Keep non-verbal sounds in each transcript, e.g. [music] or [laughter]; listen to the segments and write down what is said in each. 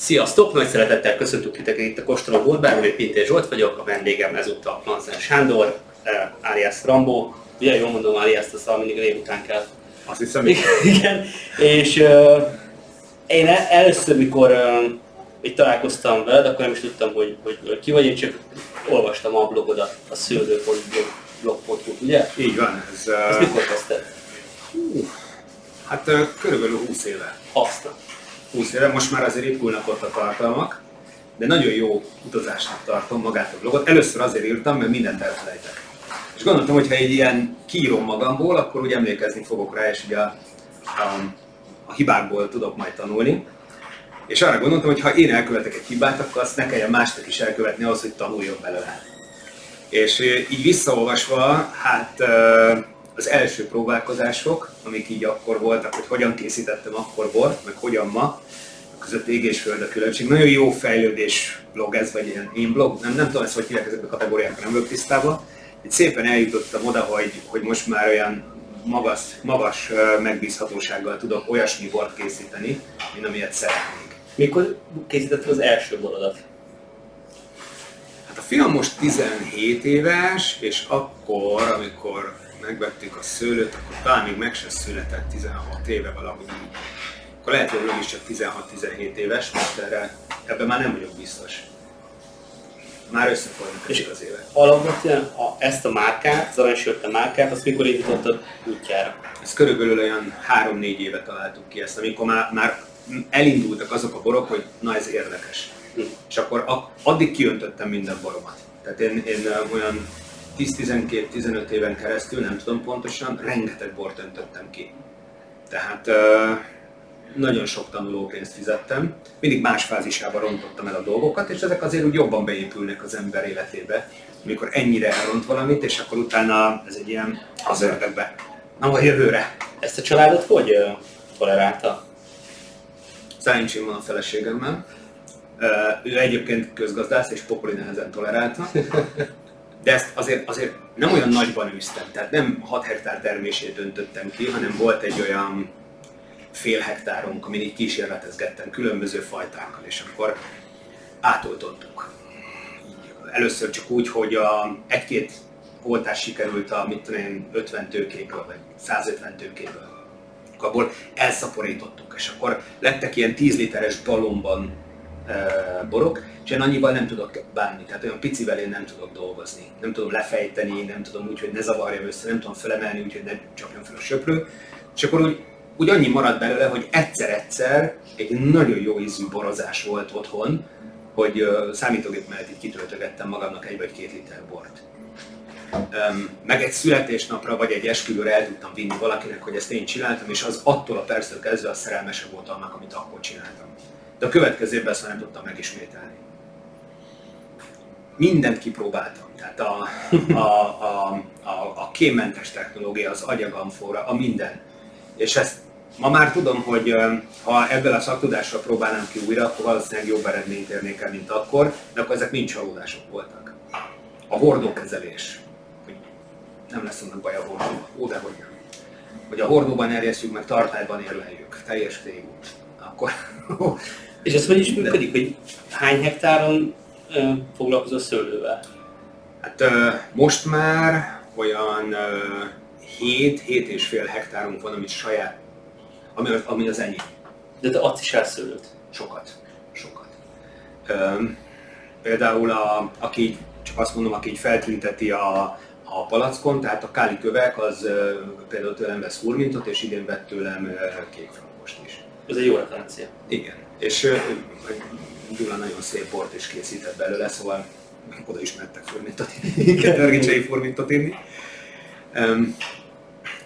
Sziasztok! Nagy szeretettel köszöntök titeket itt a Kóstoló Boltbárban, én Pintér Zsolt vagyok, a vendégem ezúttal Planzen Sándor, eh, alias Rambo. Ugye jól mondom, alias a szal mindig név után kell. Azt hiszem, Igen, [laughs] és uh, én el- először, mikor uh, itt találkoztam veled, akkor nem is tudtam, hogy, hogy ki vagy, én csak olvastam a blogodat, a szőlő.blog.hu, ugye? így van. Ez, Ezt uh, mikor kezdted? hát uh, körülbelül 20 éve. Azt. 20 éve, most már azért ritkulnak ott a tartalmak, de nagyon jó utazásnak tartom magát a blogot. Először azért írtam, mert mindent elfelejtek. És gondoltam, hogy ha egy ilyen kiírom magamból, akkor úgy emlékezni fogok rá, és ugye a, a, a hibákból tudok majd tanulni. És arra gondoltam, hogy ha én elkövetek egy hibát, akkor azt ne kelljen másnak is elkövetni ahhoz, hogy tanuljon belőle. És ö, így visszaolvasva, hát ö, az első próbálkozások, amik így akkor voltak, hogy hogyan készítettem akkor bort, meg hogyan ma, között ég és föld a különbség. Nagyon jó fejlődés blog ez, vagy ilyen én blog, nem, nem tudom ezt hogy hívják ezekbe a kategóriákra, nem vagyok tisztában. Itt szépen eljutottam oda, hogy, hogy most már olyan magas, magas megbízhatósággal tudok olyasmi bort készíteni, mint amilyet szeretnék. Mikor készítetted az első borodat? Hát a fiam most 17 éves, és akkor, amikor megvettük a szőlőt, akkor talán még meg sem született 16 éve valahogy így. Akkor lehet, hogy is csak 16-17 éves, most erre, ebben már nem vagyok biztos. Már összefolynak És- az évek. Alapvetően a, ezt a márkát, az aranysörte márkát, azt mikor indítottad útjára? Ez körülbelül olyan 3-4 éve találtuk ki ezt, amikor már, már elindultak azok a borok, hogy na ez érdekes. Hm. És akkor a, addig kiöntöttem minden boromat. Tehát én, én olyan 10-12-15 éven keresztül, nem tudom pontosan, rengeteg bort öntöttem ki. Tehát nagyon sok tanulópénzt fizettem, mindig más fázisában rontottam el a dolgokat, és ezek azért úgy jobban beépülnek az ember életébe, amikor ennyire elront valamit, és akkor utána ez egy ilyen az ördögbe. Na, a jövőre. Ezt a családot hogy tolerálta? Szerencsém van a feleségemmel. Ő egyébként közgazdász és pokoli nehezen tolerálta. De ezt azért, azért nem olyan nagyban űztem, tehát nem 6 hektár termését döntöttem ki, hanem volt egy olyan fél hektárunk, amin így kísérletezgettem különböző fajtákkal, és akkor átoltottuk. Először csak úgy, hogy a, egy-két oltás sikerült a mit tudom én, 50 tőkéből, vagy 150 tőkéből abból elszaporítottuk, és akkor lettek ilyen 10 literes balomban borok, és én annyival nem tudok bánni, tehát olyan picivel én nem tudok dolgozni. Nem tudom lefejteni, nem tudom úgy, hogy ne zavarjam össze, nem tudom felemelni, úgyhogy ne csapjon fel a söprő. És akkor úgy, úgy annyi maradt belőle, hogy egyszer-egyszer egy nagyon jó ízű borozás volt otthon, hogy ö, számítógép mellett így kitöltögettem magamnak egy vagy két liter bort. Meg egy születésnapra vagy egy esküvőre el tudtam vinni valakinek, hogy ezt én csináltam, és az attól a perctől kezdve a szerelmesebb volt annak, amit akkor csináltam. De a következő évben ezt már nem tudtam megismételni. Mindent kipróbáltam. Tehát a, a, a, a, a kémmentes technológia, az agyagamfóra, a minden. És ezt ma már tudom, hogy ha ebből a szaktudással próbálnám ki újra, akkor valószínűleg jobb eredményt érnék el, mint akkor, de akkor ezek mind csalódások voltak. A hordókezelés, nem lesz annak baj a hordóban, ó, de hogy nem. Hogy a hordóban erjesztjük, meg tartályban érleljük, teljes tégút. Akkor És ez hogy is működik, hogy hány hektáron ö, foglalkozol szőlővel? Hát ö, most már olyan 7 7 és fél hektárunk van, amit saját, ami, ami az enyém. De te adsz is el szőlőt. Sokat. Sokat. Például a, aki csak azt mondom, aki így feltünteti a, a palackon, tehát a káli kövek, az ö, például tőlem vesz furmintot, és idén vett tőlem ö, kék frankost is. Ez egy jó referencia. Igen. És Gyula nagyon szép bort is készített belőle, szóval oda is mentek furmintot [laughs] inni. Öm,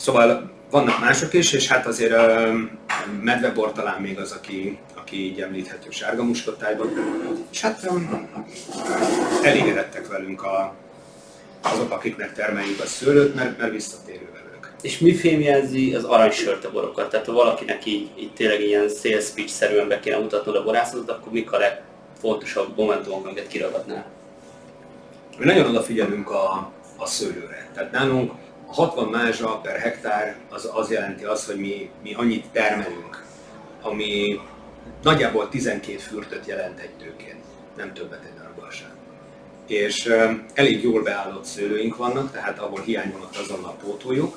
Szóval vannak mások is, és hát azért medvebor talán még az, aki, aki így említhető sárga muskottájban. És hát elégedettek velünk a, azok, akiknek termeljük a szőlőt, mert, mert visszatérő velük. És mi fémjelzi az aranysörte borokat? Tehát ha valakinek így, így tényleg ilyen sales pitch-szerűen be kéne mutatnod a borászatot, akkor mik a legfontosabb momentumok, amiket kiragadnál? Mi nagyon odafigyelünk a, a szőlőre. Tehát nálunk a 60 mázsa per hektár az, az jelenti azt, hogy mi, mi annyit termelünk, ami nagyjából 12 fürtöt jelent egy tőkén, nem többet egy darabbal sem. És elég jól beállott szőlőink vannak, tehát ahol hiány azonnal pótoljuk.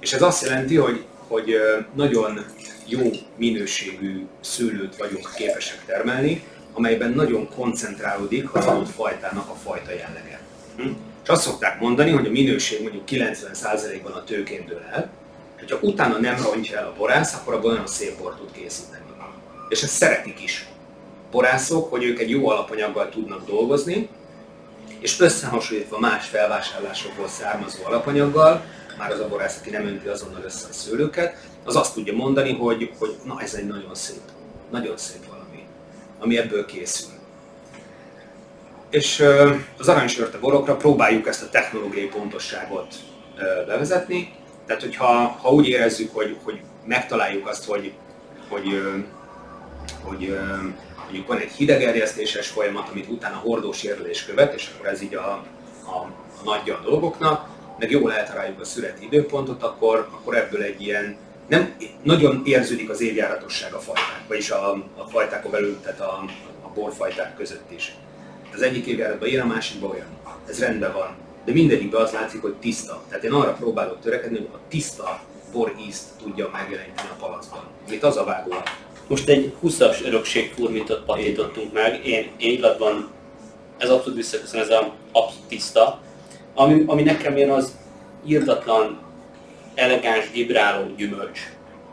És ez azt jelenti, hogy, hogy nagyon jó minőségű szőlőt vagyunk képesek termelni, amelyben nagyon koncentrálódik az adott fajtának a fajta jellege. Hm? És azt szokták mondani, hogy a minőség mondjuk 90%-ban a tőkén dől el, hogyha utána nem rontja el a borász, akkor abból nagyon szép bort tud készíteni. És ezt szeretik is borászok, hogy ők egy jó alapanyaggal tudnak dolgozni, és összehasonlítva más felvásárlásokból származó alapanyaggal, már az a borász, aki nem önti azonnal össze a szőlőket, az azt tudja mondani, hogy, hogy na ez egy nagyon szép, nagyon szép valami, ami ebből készül. És az aranysörte borokra próbáljuk ezt a technológiai pontosságot bevezetni, tehát hogyha ha úgy érezzük, hogy, hogy megtaláljuk azt, hogy, hogy, hogy mondjuk van egy hidegerjesztéses folyamat, amit utána hordós érlés követ, és akkor ez így a, a, a nagyja a dolgoknak, meg jól eltaláljuk a születi időpontot, akkor, akkor ebből egy ilyen, nem, nagyon érződik az évjáratosság a fajták, vagyis a, a fajtákon belül, tehát a, a borfajták között is. Az egyik évjáratban ilyen, a másikban olyan. Ez rendben van. De mindegyikben az látszik, hogy tiszta. Tehát én arra próbálok törekedni, hogy a tiszta bor ízt tudja megjeleníteni a palacban. Amit az a vágó. Most egy 20-as örökség furmintot patítottunk meg. Én, én illatban ez abszolút visszaköszön, ez a abszolút tiszta. Ami, ami nekem jön az írdatlan, elegáns, vibráló gyümölcs.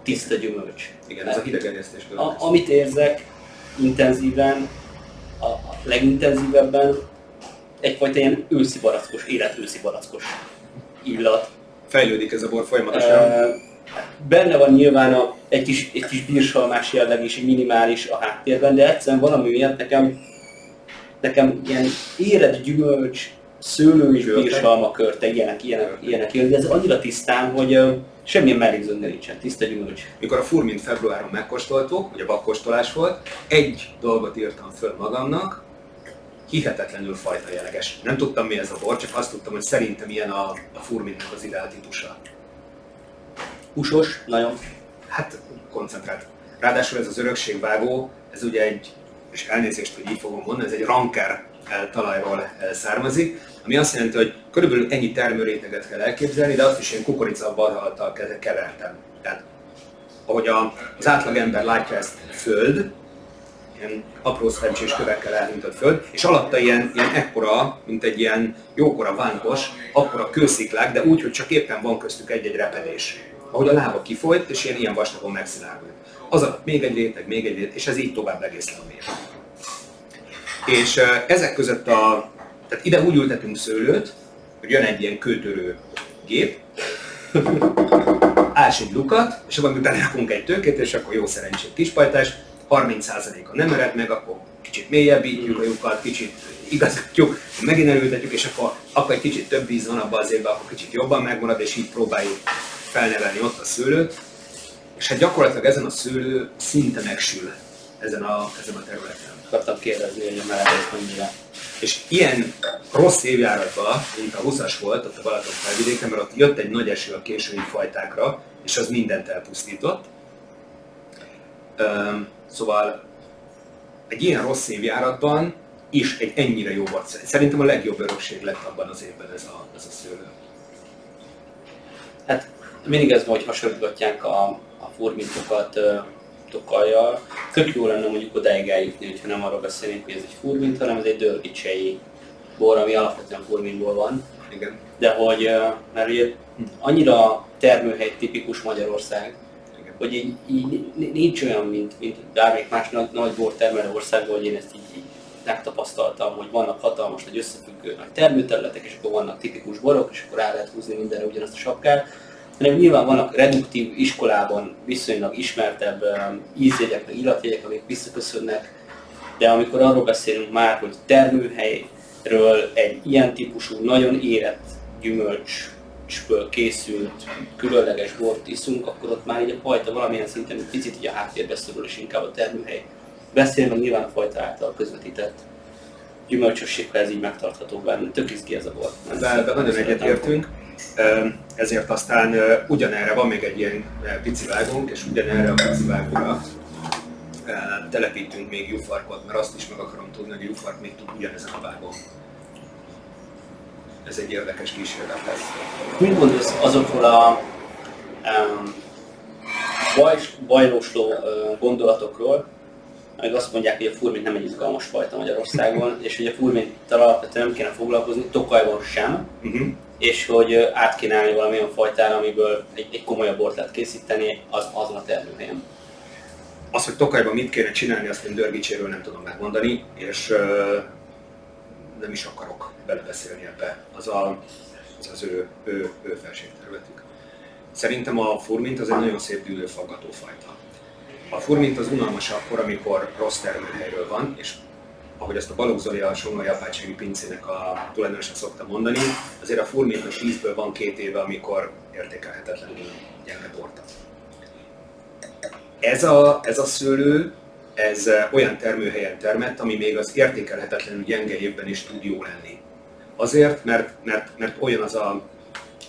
Tiszta gyümölcs. Igen, ez a hidegerjesztés a, Amit érzek intenzíven, a, a legintenzívebben, egyfajta ilyen őszi barackos, élet őszi barackos illat. Fejlődik ez a bor folyamatosan. E, benne van nyilván a, egy kis, egy kis bírsalmás jelleg is, egy minimális a háttérben, de egyszerűen valami miatt nekem, nekem ilyen éred gyümölcs, szőlő és bírsalma körte, ilyenek, ilyenek, ilyenek jön, de ez annyira tisztán, hogy semmilyen mellékzőnge nincsen, tiszta gyümölcs. Mikor a furmint februáron megkóstoltuk, ugye bakkóstolás volt, egy dolgot írtam föl magamnak, hihetetlenül fajta jelleges. Nem tudtam mi ez a bor, csak azt tudtam, hogy szerintem ilyen a, a furmintnak az ideál típusa. Húsos, nagyon. Hát koncentrált. Ráadásul ez az örökségvágó, ez ugye egy, és elnézést, hogy így fogom mondani, ez egy ranker talajról származik, ami azt jelenti, hogy körülbelül ennyi termőréteget kell elképzelni, de azt is én kukorica barhaltal kevertem. Tehát ahogy a, az átlagember látja ezt föld, ilyen apró szerencsés kövekkel elhintett föld, és alatta ilyen, ilyen ekkora, mint egy ilyen jókora vánkos, akkora kősziklák, de úgy, hogy csak éppen van köztük egy-egy repedés. Ahogy a lába kifolyt, és ilyen, ilyen vastagon megszilárdult. Az a még egy réteg, még egy réteg, és ez így tovább egész mér. És ezek között a, tehát ide úgy ültetünk szőlőt, hogy jön egy ilyen kőtörő gép, ás egy lukat, és akkor utána rakunk egy tőkét, és akkor jó szerencsét kispajtás, 30%-a nem ered meg, akkor kicsit mélyebbítjük a lyukat, kicsit igazítjuk, megint elültetjük, és akkor, akkor egy kicsit több víz van abban az évben, akkor kicsit jobban megmarad, és így próbáljuk felnevelni ott a szőlőt. És hát gyakorlatilag ezen a szőlő szinte megsül ezen a, ezen a területen. Akartam kérdezni, hogy a melegét mennyire. És ilyen rossz évjáratban, mint a 20-as volt ott a Balaton felvidéken, mert ott jött egy nagy eső a késői fajtákra, és az mindent elpusztított. Szóval egy ilyen rossz évjáratban is egy ennyire jó volt. Szerintem a legjobb örökség lett abban az évben ez a, ez a szőlő. Hát mindig ez van, hogy hasonlítgatják a, a furmintokat tokaljal. Tök jó lenne mondjuk odáig eljutni, hogyha nem arról beszélnénk, hogy ez egy furmint, hanem ez egy dörgicsei bor, ami alapvetően furmintból van. Igen. De hogy, mert ugye annyira termőhely tipikus Magyarország, hogy így, így nincs olyan, mint, mint bármelyik más nagy, nagy bortermelő országban, hogy én ezt így, így megtapasztaltam, hogy vannak hatalmas nagy összefüggő nagy termőterületek, és akkor vannak tipikus borok, és akkor rá lehet húzni mindenre ugyanazt a sapkát, hanem nyilván vannak reduktív iskolában viszonylag ismertebb um, ízjegyek, vagy illatjegyek, amik visszaköszönnek, de amikor arról beszélünk már, hogy termőhelyről egy ilyen típusú, nagyon érett gyümölcs ből készült különleges bort iszunk, akkor ott már így a fajta valamilyen szinten egy picit így a háttérbe szorul, és inkább a termőhely. Beszélve nyilván a fajta által közvetített gyümölcsösséghez ez így megtartható benne. Tök izgi ez a bor. De, de nagyon egyetértünk. Ezért aztán ugyanerre van még egy ilyen pici vágónk, és ugyanerre a pici vágóra telepítünk még jufarkot, mert azt is meg akarom tudni, hogy jufark még tud ugyanezen a vágon. Ez egy érdekes kísérlet lesz. Mit gondolsz azokról a um, baj, bajlósló uh, gondolatokról, meg azt mondják, hogy a furmint nem egy izgalmas fajta Magyarországon, és hogy a furminttal alapvetően nem kéne foglalkozni, Tokajban sem, uh-huh. És hogy át kéne állni valamilyen fajtára, amiből egy, egy komolyabb bort lehet készíteni, az, azon a termőhelyen. Az, hogy Tokajban mit kéne csinálni, azt én Dörgicséről nem tudom megmondani, és uh, nem is akarok belebeszélni ebbe. Az a, az, az ő, ő, ő felségterületük. Szerintem a furmint az egy nagyon szép dűlőfaggató fajta. A furmint az unalmas akkor, amikor rossz termőhelyről van, és ahogy azt a Balogh Zoli a Somlói Apátsági pincének a tulajdonosa szokta mondani, azért a furmintnak 10-ből van két éve, amikor értékelhetetlenül gyenge torta. Ez a, ez a szőlő, ez olyan termőhelyen termett, ami még az értékelhetetlenül gyenge évben is tud jó lenni. Azért, mert, mert, mert olyan az a,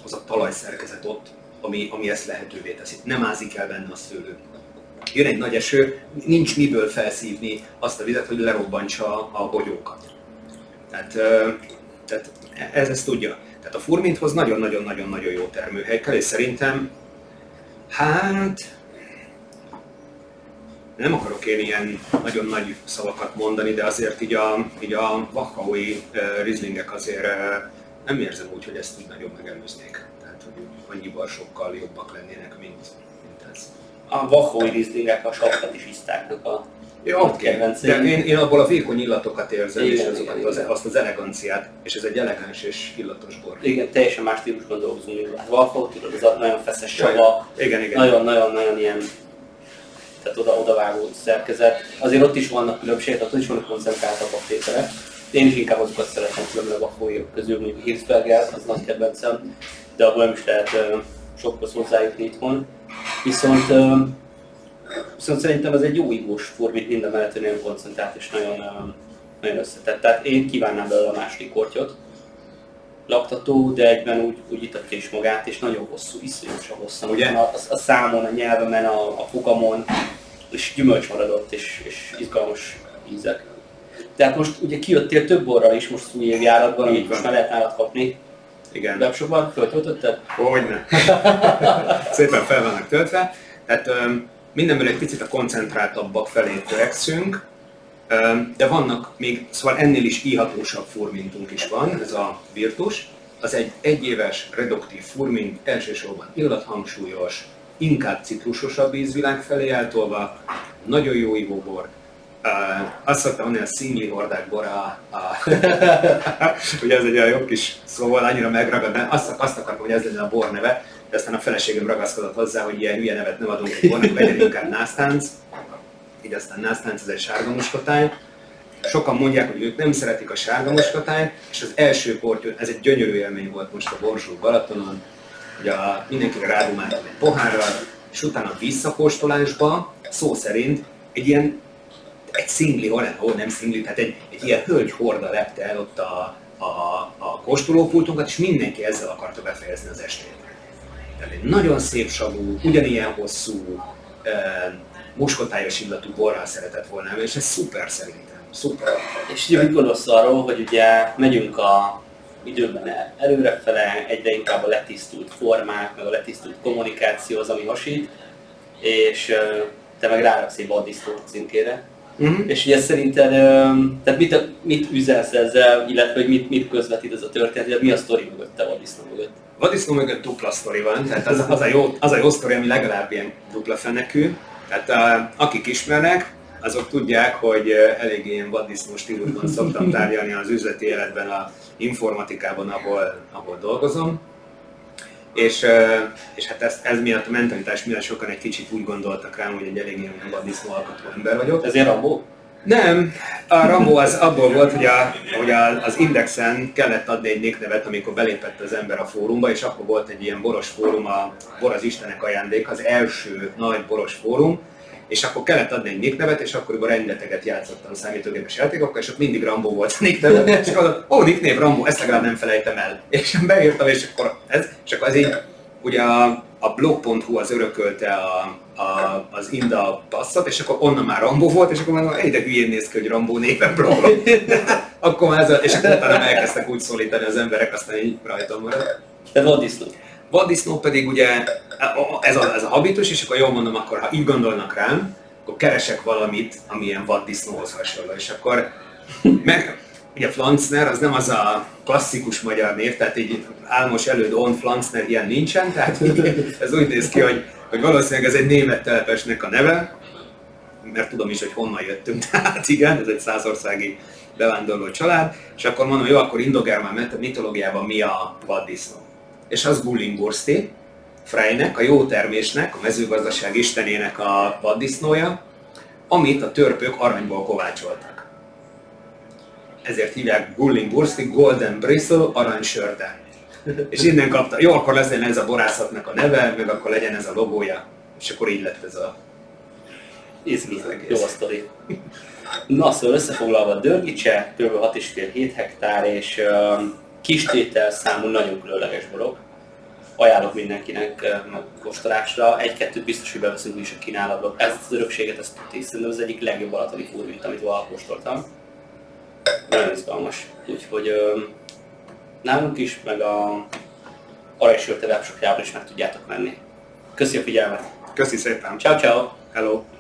az a talajszerkezet ott, ami, ami ezt lehetővé teszi. Nem ázik el benne a szőlő jön egy nagy eső, nincs miből felszívni azt a vizet, hogy lerobbantsa a bogyókat. Tehát, tehát ez ezt tudja. Tehát a furminthoz nagyon-nagyon-nagyon-nagyon jó termőhely kell, és szerintem, hát nem akarok én ilyen nagyon nagy szavakat mondani, de azért így a, így a uh, rizlingek azért nem érzem úgy, hogy ezt úgy nagyon megelőznék. Tehát, hogy annyiban sokkal jobbak lennének, mint, mint ez a vahói rizlingek a isztáknak a Ja, oké, de én, én abból a vékony illatokat érzem, igen, és azokat, igen, az, azt az eleganciát, és ez egy elegáns és illatos bor. Igen, teljesen más típusban dolgozunk. Hát Valfó, tudod, az a nagyon feszes sava, igen, igen. nagyon-nagyon-nagyon ilyen tehát oda, odavágó szerkezet. Azért ott is vannak különbségek, ott is vannak koncentráltabb a tételek. Én is inkább azokat szeretem különböző a Vahói közül, mondjuk Hirsberger, az nagy kedvencem, de abból nem is lehet sokhoz hozzájutni itthon. Viszont, viszont szerintem ez egy jó ívós formit, minden mellett nagyon koncentrált és nagyon, nagyon összetett. Tehát én kívánnám belőle a második kortyot. Laktató, de egyben úgy, úgy itatja is magát, és nagyon hosszú, iszonyatosan hosszú. Ugye? A, a, a, számon, a nyelvemen, a, a fogamon, és gyümölcs maradott, és, és izgalmas ízek. Tehát most ugye kijöttél több borral is most új évjáratban, amit most már lehet állat kapni. Igen. Webshopban föltöltötted? Hogyne. [laughs] Szépen fel vannak töltve. Tehát mindenből egy picit a koncentráltabbak felé törekszünk, de vannak még, szóval ennél is ihatósabb furmintunk is van, ez a Virtus. Az egy egyéves reduktív furmint, elsősorban illathangsúlyos, inkább citrusosabb ízvilág felé eltolva, nagyon jó ivóbor, Uh, azt szoktam mondani, a szingli hordák bora, [laughs] ugye ez egy olyan jobb kis szó volt, annyira megragad, mert azt, azt akartam, hogy ez legyen a bor neve, de aztán a feleségem ragaszkodott hozzá, hogy ilyen hülye nevet nem adunk egy bornak, legyen inkább násztánc. Így aztán násztánc, ez egy sárga muskotány. Sokan mondják, hogy ők nem szeretik a sárga muskotányt, és az első portyú, ez egy gyönyörű élmény volt most a Borzsó Balatonon, hogy a, mindenki rádumáltam egy pohárral, és utána visszakóstolásba, szó szerint, egy ilyen egy szingli, ó, nem szingli, tehát egy, egy ilyen hölgy horda lepte el ott a, a, a kóstolópultunkat, és mindenki ezzel akarta befejezni az estét. Tehát egy nagyon szép savú, ugyanilyen hosszú, e, muskotályos illatú borral szeretett volna, és ez szuper szerintem. Szuper. És ugye mit gondolsz arról, hogy ugye megyünk a időben előrefele, egyre inkább a letisztult formák, meg a letisztult kommunikáció az, ami hasít, és te meg ráraksz egy vadisztó címkére, Uh-huh. És ugye szerinted, tehát mit, mit üzensz ezzel, illetve hogy mit, mit közvetít ez a történet, mi a sztori mögött, a vadisznó mögött? Vadisznó mögött dupla sztori van, tehát az, az, a jó, az a jó sztori, ami legalább ilyen dupla fenekű. Tehát a, akik ismernek, azok tudják, hogy elég ilyen vaddisznó stílusban szoktam tárgyalni az üzleti életben, a informatikában, ahol, ahol dolgozom. És, és hát ez, ez miatt a mentalitás miatt sokan egy kicsit úgy gondoltak rám, hogy egy elég ilyen vaddisznó alkatú ember vagyok. Ez ilyen Rambo? Nem, a Rambo az abból volt, hogy, a, hogy a, az Indexen kellett adni egy néknevet, amikor belépett az ember a fórumba, és akkor volt egy ilyen boros fórum, a Bor az Istenek ajándék, az első nagy boros fórum, és akkor kellett adni egy nicknevet, és akkoriban rengeteget játszottam számítógépes játékokkal, és ott mindig Rambo volt a nickneve, [laughs] és akkor ó, nicknév Rambo, ezt legalább nem felejtem el. És beírtam, és akkor ez, és akkor az így, ugye a, a blog.hu az örökölte a, a, az Inda passzat, és akkor onnan már Rambó volt, és akkor mondom, egy de hülyén néz ki, hogy Rambó néven blogol. [laughs] akkor már ez a, és akkor utána elkezdtek úgy szólítani az emberek, aztán így rajtam maradt. Tehát vaddisznó. Vaddisznó pedig ugye ez a, ez a habitus, és akkor jól mondom, akkor ha így gondolnak rám, akkor keresek valamit, ami ilyen vaddisznóhoz hasonló, és akkor meg, ugye Flancner az nem az a klasszikus magyar név, tehát így álmos előd on Flancner ilyen nincsen, tehát ez úgy néz ki, hogy, hogy valószínűleg ez egy német telepesnek a neve, mert tudom is, hogy honnan jöttünk, [laughs] tehát igen, ez egy százországi bevándorló család, és akkor mondom, jó, akkor indogermán mitológiában mi a vaddisznó. És az Gullingursti, Freynek, a jó termésnek, a mezőgazdaság istenének a vaddisznója, amit a törpök aranyból kovácsoltak. Ezért hívják Gullingursti Golden Bristle aranysörte. [laughs] És innen kapta, jó, akkor lesz ez a borászatnak a neve, meg akkor legyen ez a logója. És akkor így lett ez a... Izgi, jó a sztori. Na, szóval összefoglalva a Dörgicse, kb. 6,5-7 hektár, és uh, kis számú, nagyon különleges borok ajánlok mindenkinek eh, kóstolásra. Egy-kettőt biztos, hogy beveszünk is a kínálatba. Ezt az örökséget, ezt szerintem az egyik legjobb alatali furvit, amit valaha kóstoltam. Nagyon izgalmas. Úgyhogy nálunk is, meg a Arajsörte webshopjában is meg tudjátok menni. Köszi a figyelmet! Köszi szépen! Ciao, ciao! Hello!